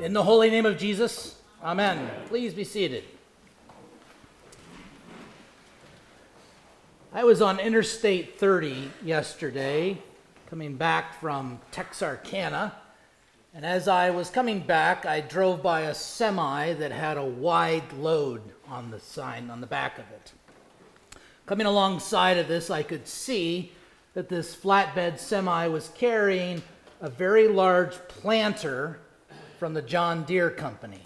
In the holy name of Jesus, Amen. Please be seated. I was on Interstate 30 yesterday, coming back from Texarkana, and as I was coming back, I drove by a semi that had a wide load on the sign on the back of it. Coming alongside of this, I could see that this flatbed semi was carrying a very large planter from the John Deere Company.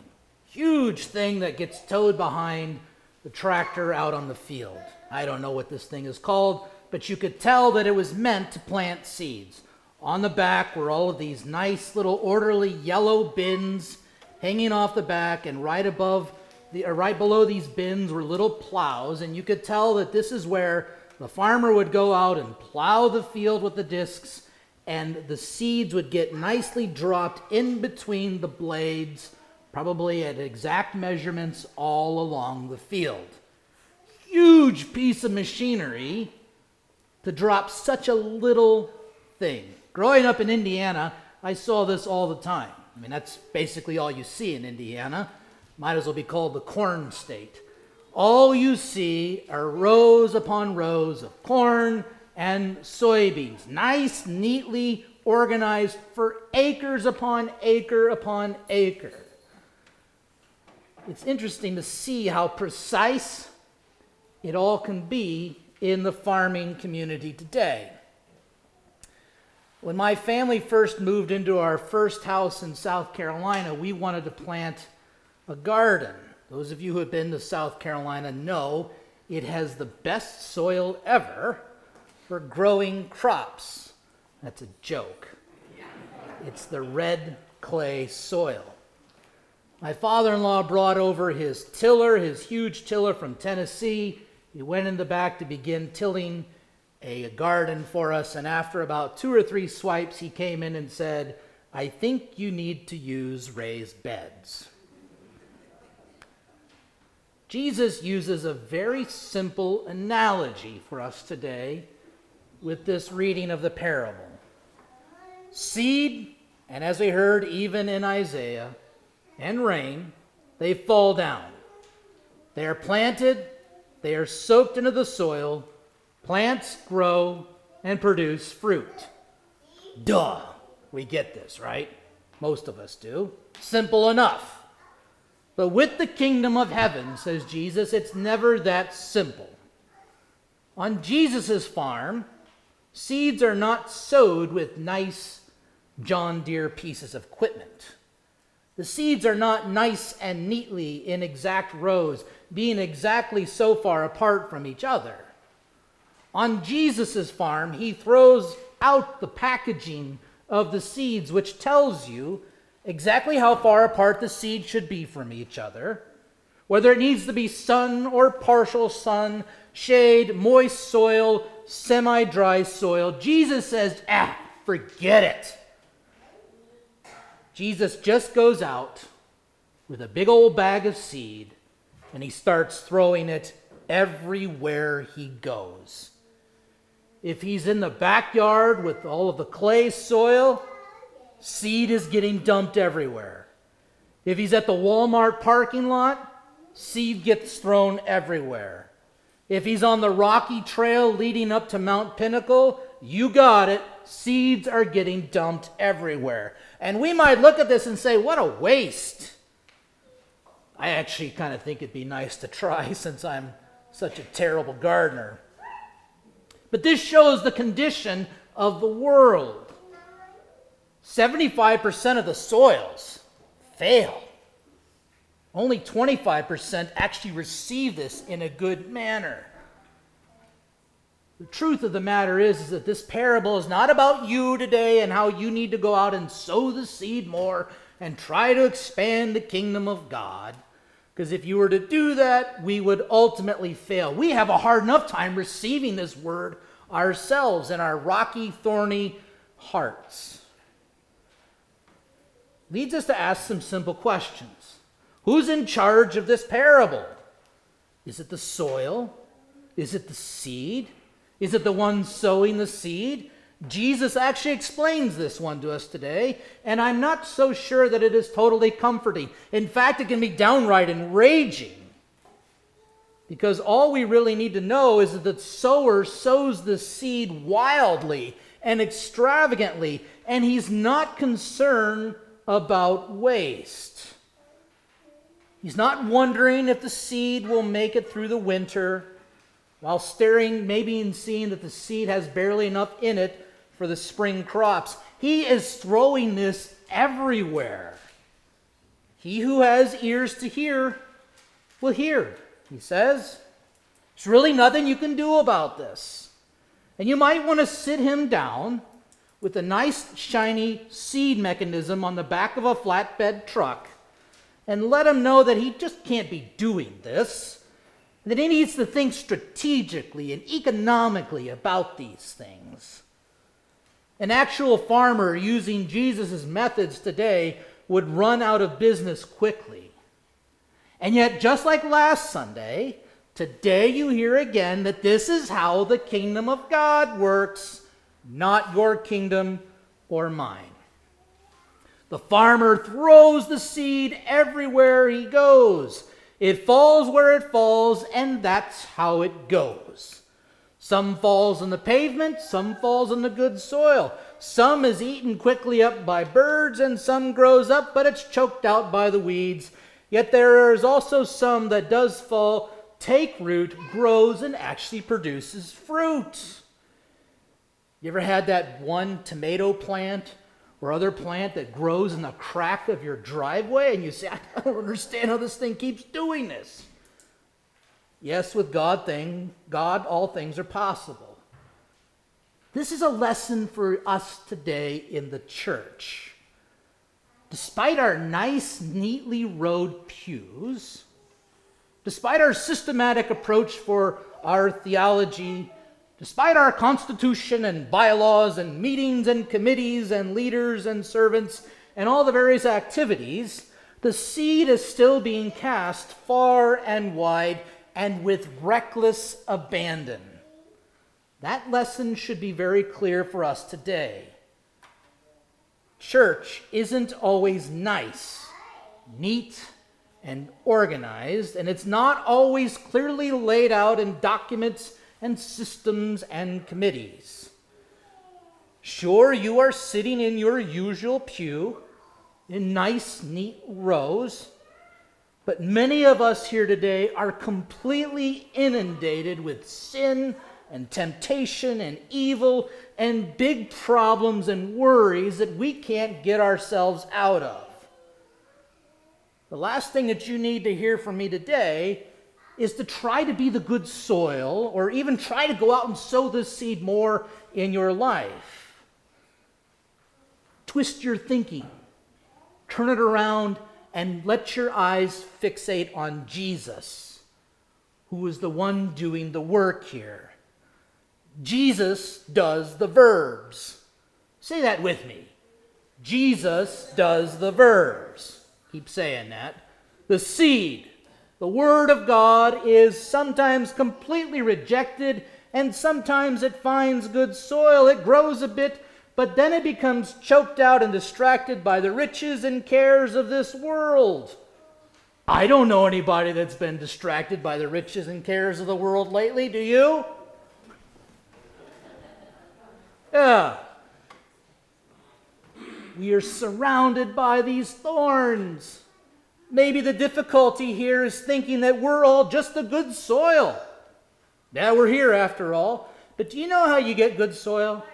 Huge thing that gets towed behind the tractor out on the field. I don't know what this thing is called, but you could tell that it was meant to plant seeds. On the back were all of these nice little orderly yellow bins hanging off the back, and right above the, or right below these bins were little plows, and you could tell that this is where the farmer would go out and plow the field with the discs and the seeds would get nicely dropped in between the blades, probably at exact measurements all along the field. Huge piece of machinery to drop such a little thing. Growing up in Indiana, I saw this all the time. I mean, that's basically all you see in Indiana. Might as well be called the corn state. All you see are rows upon rows of corn and soybeans, nice, neatly organized for acres upon acre upon acre. It's interesting to see how precise it all can be in the farming community today. When my family first moved into our first house in South Carolina, we wanted to plant a garden. Those of you who have been to South Carolina know it has the best soil ever for growing crops. That's a joke. It's the red clay soil. My father in law brought over his tiller, his huge tiller from Tennessee. He went in the back to begin tilling a garden for us, and after about two or three swipes, he came in and said, I think you need to use raised beds. Jesus uses a very simple analogy for us today with this reading of the parable. Seed, and as we heard even in Isaiah, and rain, they fall down. They are planted, they are soaked into the soil, plants grow and produce fruit. Duh, we get this, right? Most of us do. Simple enough. But with the kingdom of heaven, says Jesus, it's never that simple. On Jesus' farm, Seeds are not sowed with nice John Deere pieces of equipment. The seeds are not nice and neatly in exact rows, being exactly so far apart from each other. On Jesus' farm, he throws out the packaging of the seeds, which tells you exactly how far apart the seeds should be from each other, whether it needs to be sun or partial sun, shade, moist soil, semi dry soil. Jesus says, ah, forget it. Jesus just goes out with a big old bag of seed and he starts throwing it everywhere he goes. If he's in the backyard with all of the clay soil, seed is getting dumped everywhere. If he's at the Walmart parking lot, seed gets thrown everywhere. If he's on the rocky trail leading up to Mount Pinnacle, you got it. Seeds are getting dumped everywhere. And we might look at this and say, what a waste. I actually kind of think it'd be nice to try since I'm such a terrible gardener. But this shows the condition of the world. 75% of the soils fail. Only 25% actually receive this in a good manner. The truth of the matter is, is that this parable is not about you today and how you need to go out and sow the seed more and try to expand the kingdom of God. Because if you were to do that, we would ultimately fail. We have a hard enough time receiving this word ourselves in our rocky, thorny hearts. Leads us to ask some simple questions. Who's in charge of this parable? Is it the soil? Is it the seed? Is it the one sowing the seed? Jesus actually explains this one to us today, and I'm not so sure that it is totally comforting. In fact, it can be downright enraging. Because all we really need to know is that the sower sows the seed wildly and extravagantly, and he's not concerned about waste. He's not wondering if the seed will make it through the winter while staring, maybe and seeing that the seed has barely enough in it for the spring crops. He is throwing this everywhere. He who has ears to hear will hear, he says. There's really nothing you can do about this. And you might want to sit him down with a nice, shiny seed mechanism on the back of a flatbed truck and let him know that he just can't be doing this, that he needs to think strategically and economically about these things. An actual farmer using Jesus' methods today would run out of business quickly. And yet, just like last Sunday, today you hear again that this is how the kingdom of God works, not your kingdom or mine. The farmer throws the seed everywhere he goes. It falls where it falls, and that's how it goes. Some falls on the pavement, some falls on the good soil. Some is eaten quickly up by birds, and some grows up, but it's choked out by the weeds. Yet there is also some that does fall, take root, grows, and actually produces fruit. You ever had that one tomato plant or other plant that grows in the crack of your driveway and you say, I don't understand how this thing keeps doing this. Yes, with God thing, God all things are possible. This is a lesson for us today in the church. Despite our nice, neatly rowed pews, despite our systematic approach for our theology Despite our constitution and bylaws and meetings and committees and leaders and servants and all the various activities, the seed is still being cast far and wide and with reckless abandon. That lesson should be very clear for us today. Church isn't always nice, neat, and organized, and it's not always clearly laid out in documents and systems and committees. Sure, you are sitting in your usual pew in nice, neat rows, but many of us here today are completely inundated with sin and temptation and evil and big problems and worries that we can't get ourselves out of. The last thing that you need to hear from me today is to try to be the good soil or even try to go out and sow this seed more in your life. Twist your thinking, turn it around, and let your eyes fixate on Jesus, who is the one doing the work here. Jesus does the verbs. Say that with me. Jesus does the verbs. Keep saying that. The seed the Word of God is sometimes completely rejected, and sometimes it finds good soil. It grows a bit, but then it becomes choked out and distracted by the riches and cares of this world. I don't know anybody that's been distracted by the riches and cares of the world lately, do you? Yeah. We are surrounded by these thorns. Maybe the difficulty here is thinking that we're all just the good soil. Yeah, we're here after all. But do you know how you get good soil?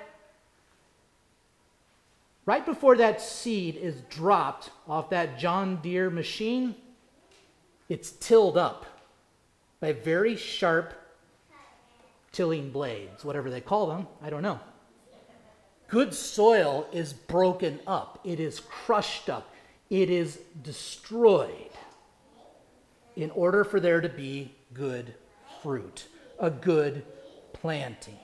Right before that seed is dropped off that John Deere machine, it's tilled up by very sharp tilling blades, whatever they call them, I don't know. Good soil is broken up, it is crushed up, it is destroyed in order for there to be good fruit, a good planting.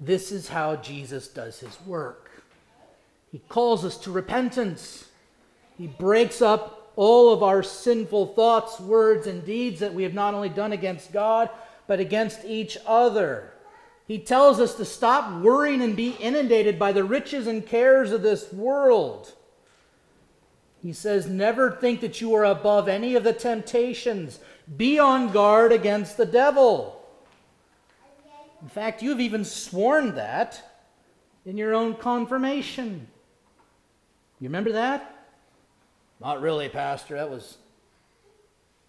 This is how Jesus does his work. He calls us to repentance. He breaks up all of our sinful thoughts, words, and deeds that we have not only done against God, but against each other. He tells us to stop worrying and be inundated by the riches and cares of this world. He says, Never think that you are above any of the temptations. Be on guard against the devil. In fact, you've even sworn that in your own confirmation. You remember that? Not really, Pastor. That was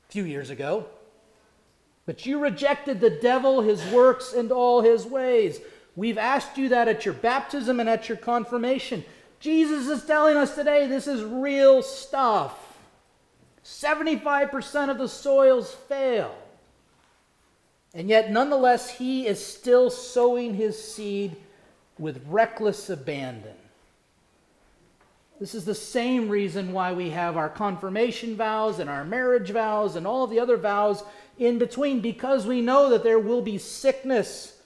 a few years ago. But you rejected the devil, his works, and all his ways. We've asked you that at your baptism and at your confirmation. Jesus is telling us today this is real stuff. 75% of the soils fail. And yet, nonetheless, he is still sowing his seed with reckless abandon. This is the same reason why we have our confirmation vows and our marriage vows and all the other vows in between because we know that there will be sickness,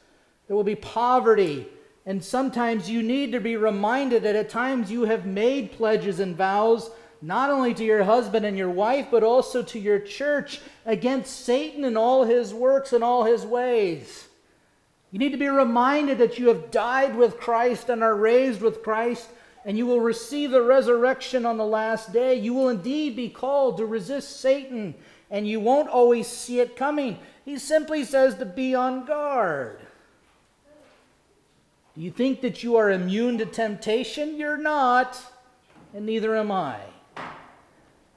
there will be poverty, and sometimes you need to be reminded that at times you have made pledges and vows not only to your husband and your wife, but also to your church against Satan and all his works and all his ways. You need to be reminded that you have died with Christ and are raised with Christ, and you will receive the resurrection on the last day. You will indeed be called to resist Satan and you won't always see it coming. He simply says to be on guard. You think that you are immune to temptation? You're not, and neither am I.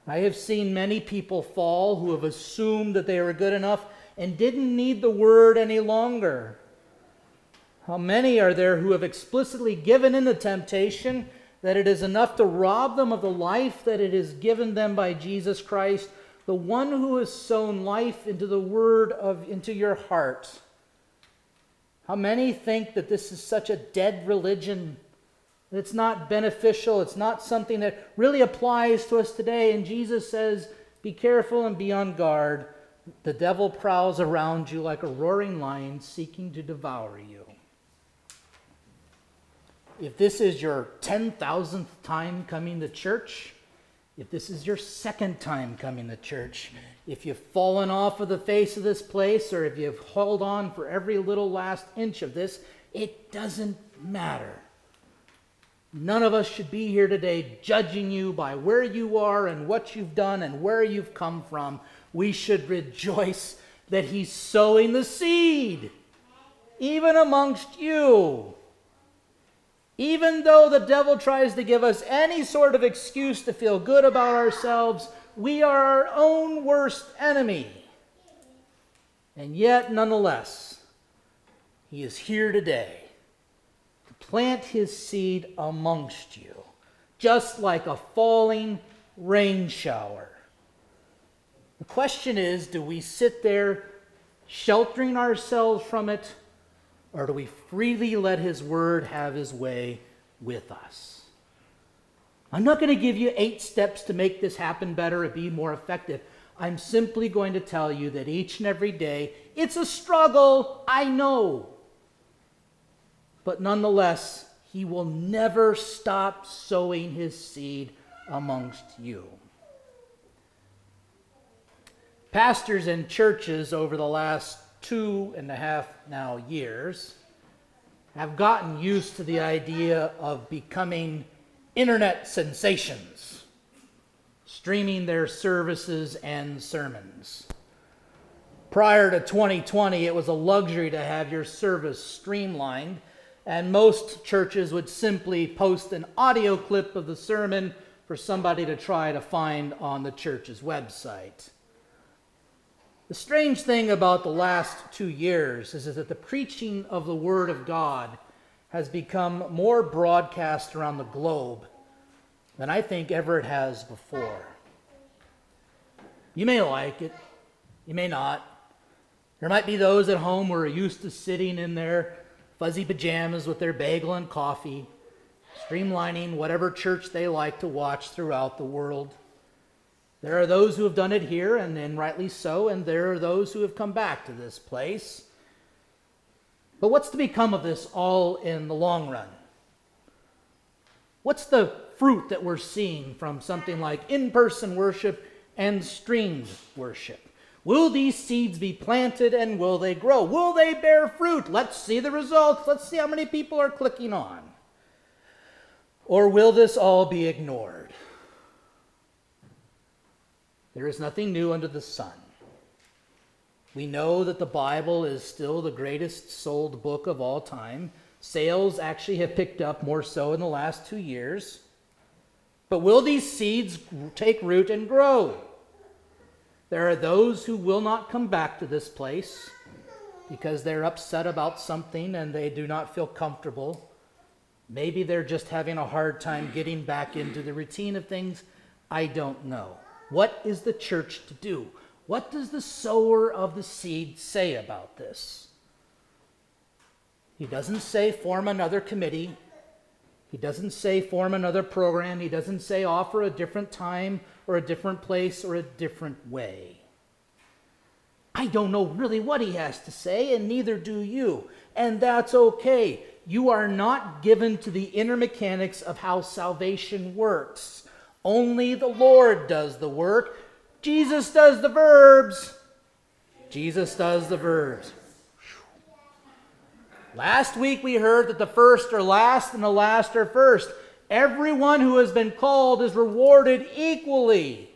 I have seen many people fall who have assumed that they were good enough and didn't need the word any longer. How many are there who have explicitly given in to temptation that it is enough to rob them of the life that it is given them by Jesus Christ the one who has sown life into the word of into your heart. How many think that this is such a dead religion? It's not beneficial, it's not something that really applies to us today. And Jesus says, Be careful and be on guard. The devil prowls around you like a roaring lion seeking to devour you. If this is your 10,000th time coming to church, if this is your second time coming to church, if you've fallen off of the face of this place, or if you've held on for every little last inch of this, it doesn't matter. None of us should be here today judging you by where you are and what you've done and where you've come from. We should rejoice that He's sowing the seed, even amongst you. Even though the devil tries to give us any sort of excuse to feel good about ourselves, we are our own worst enemy. And yet, nonetheless, he is here today to plant his seed amongst you, just like a falling rain shower. The question is do we sit there sheltering ourselves from it? Or do we freely let His Word have His way with us? I'm not going to give you eight steps to make this happen better or be more effective. I'm simply going to tell you that each and every day, it's a struggle, I know. But nonetheless, He will never stop sowing His seed amongst you. Pastors and churches over the last two and a half now years have gotten used to the idea of becoming internet sensations, streaming their services and sermons. Prior to 2020, it was a luxury to have your service streamlined, and most churches would simply post an audio clip of the sermon for somebody to try to find on the church's website. The strange thing about the last two years is, that the preaching of the Word of God has become more broadcast around the globe than I think ever it has before. You may like it, you may not. There might be those at home who are used to sitting in their fuzzy pajamas with their bagel and coffee, streamlining whatever church they like to watch throughout the world. There are those who have done it here, and, and rightly so, and there are those who have come back to this place. But what's to become of this all in the long run? What's the fruit that we're seeing from something like in person worship and streamed worship? Will these seeds be planted and will they grow? Will they bear fruit? Let's see the results. Let's see how many people are clicking on. Or will this all be ignored? There is nothing new under the sun. We know that the Bible is still the greatest sold book of all time. Sales actually have picked up more so in the last two years. But will these seeds take root and grow? There are those who will not come back to this place because they're upset about something and they do not feel comfortable. Maybe they're just having a hard time getting back into the routine of things. I don't know. What is the church to do? What does the sower of the seed say about this? He doesn't say form another committee. He doesn't say form another program. He doesn't say offer a different time or a different place or a different way. I don't know really what he has to say, and neither do you. And that's okay. You are not given to the inner mechanics of how salvation works. Only the Lord does the work. Jesus does the verbs. Jesus does the verbs. Last week we heard that the first are last and the last are first. Everyone who has been called is rewarded equally.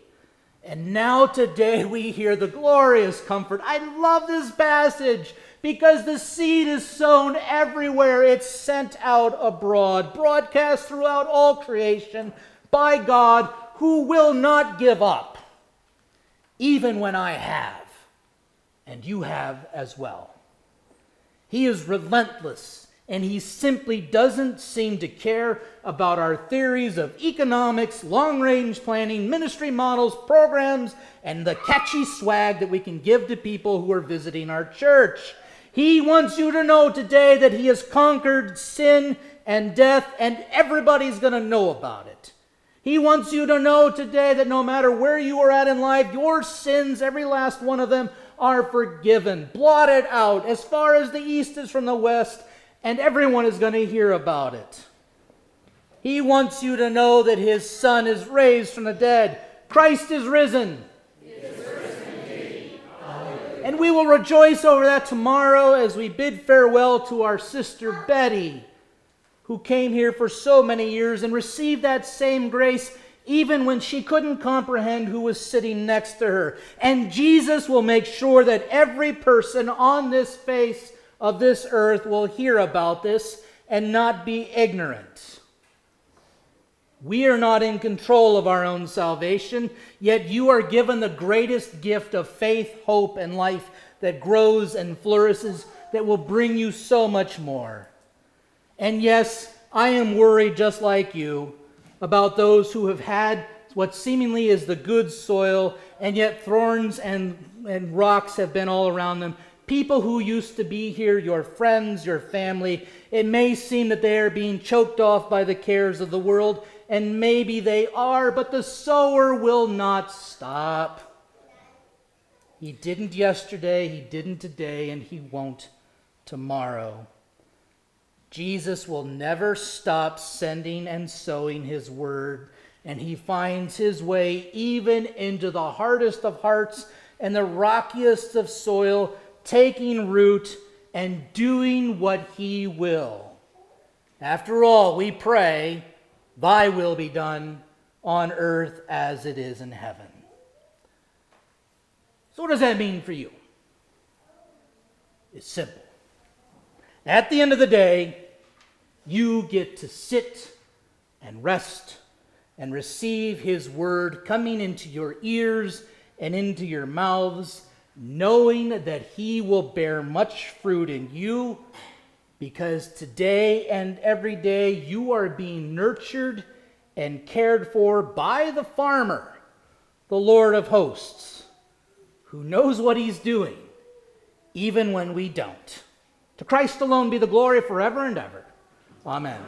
And now today we hear the glorious comfort. I love this passage because the seed is sown everywhere. It's sent out abroad, broadcast throughout all creation by God who will not give up, even when I have, and you have as well. He is relentless, and he simply doesn't seem to care about our theories of economics, long range planning, ministry models, programs, and the catchy swag that we can give to people who are visiting our church. He wants you to know today that he has conquered sin and death, and everybody's going to know about it. He wants you to know today that no matter where you are at in life, your sins, every last one of them, are forgiven, blotted out as far as the east is from the west, and everyone is going to hear about it. He wants you to know that his son is raised from the dead. Christ is risen. and we will rejoice over that tomorrow as we bid farewell to our sister Betty who came here for so many years and received that same grace even when she couldn't comprehend who was sitting next to her. And Jesus will make sure that every person on this face of this earth will hear about this and not be ignorant. We are not in control of our own salvation, yet you are given the greatest gift of faith, hope, and life that grows and flourishes that will bring you so much more. And yes, I am worried just like you about those who have had what seemingly is the good soil, and yet thorns and, and rocks have been all around them. People who used to be here, your friends, your family, it may seem that they are being choked off by the cares of the world, and maybe they are, but the sower will not stop. He didn't yesterday, he didn't today, and he won't tomorrow. Jesus will never stop sending and sowing his word, and he finds his way even into the hardest of hearts and the rockiest of soil, taking root and doing what he will. After all, we pray, Thy will be done on earth as it is in heaven. So, what does that mean for you? It's simple. At the end of the day, you get to sit and rest and receive His word coming into your ears and into your mouths, knowing that He will bear much fruit in you because today and every day you are being nurtured and cared for by the farmer, the Lord of hosts, who knows what He's doing, even when we don't. To Christ alone be the glory forever and ever. Amen.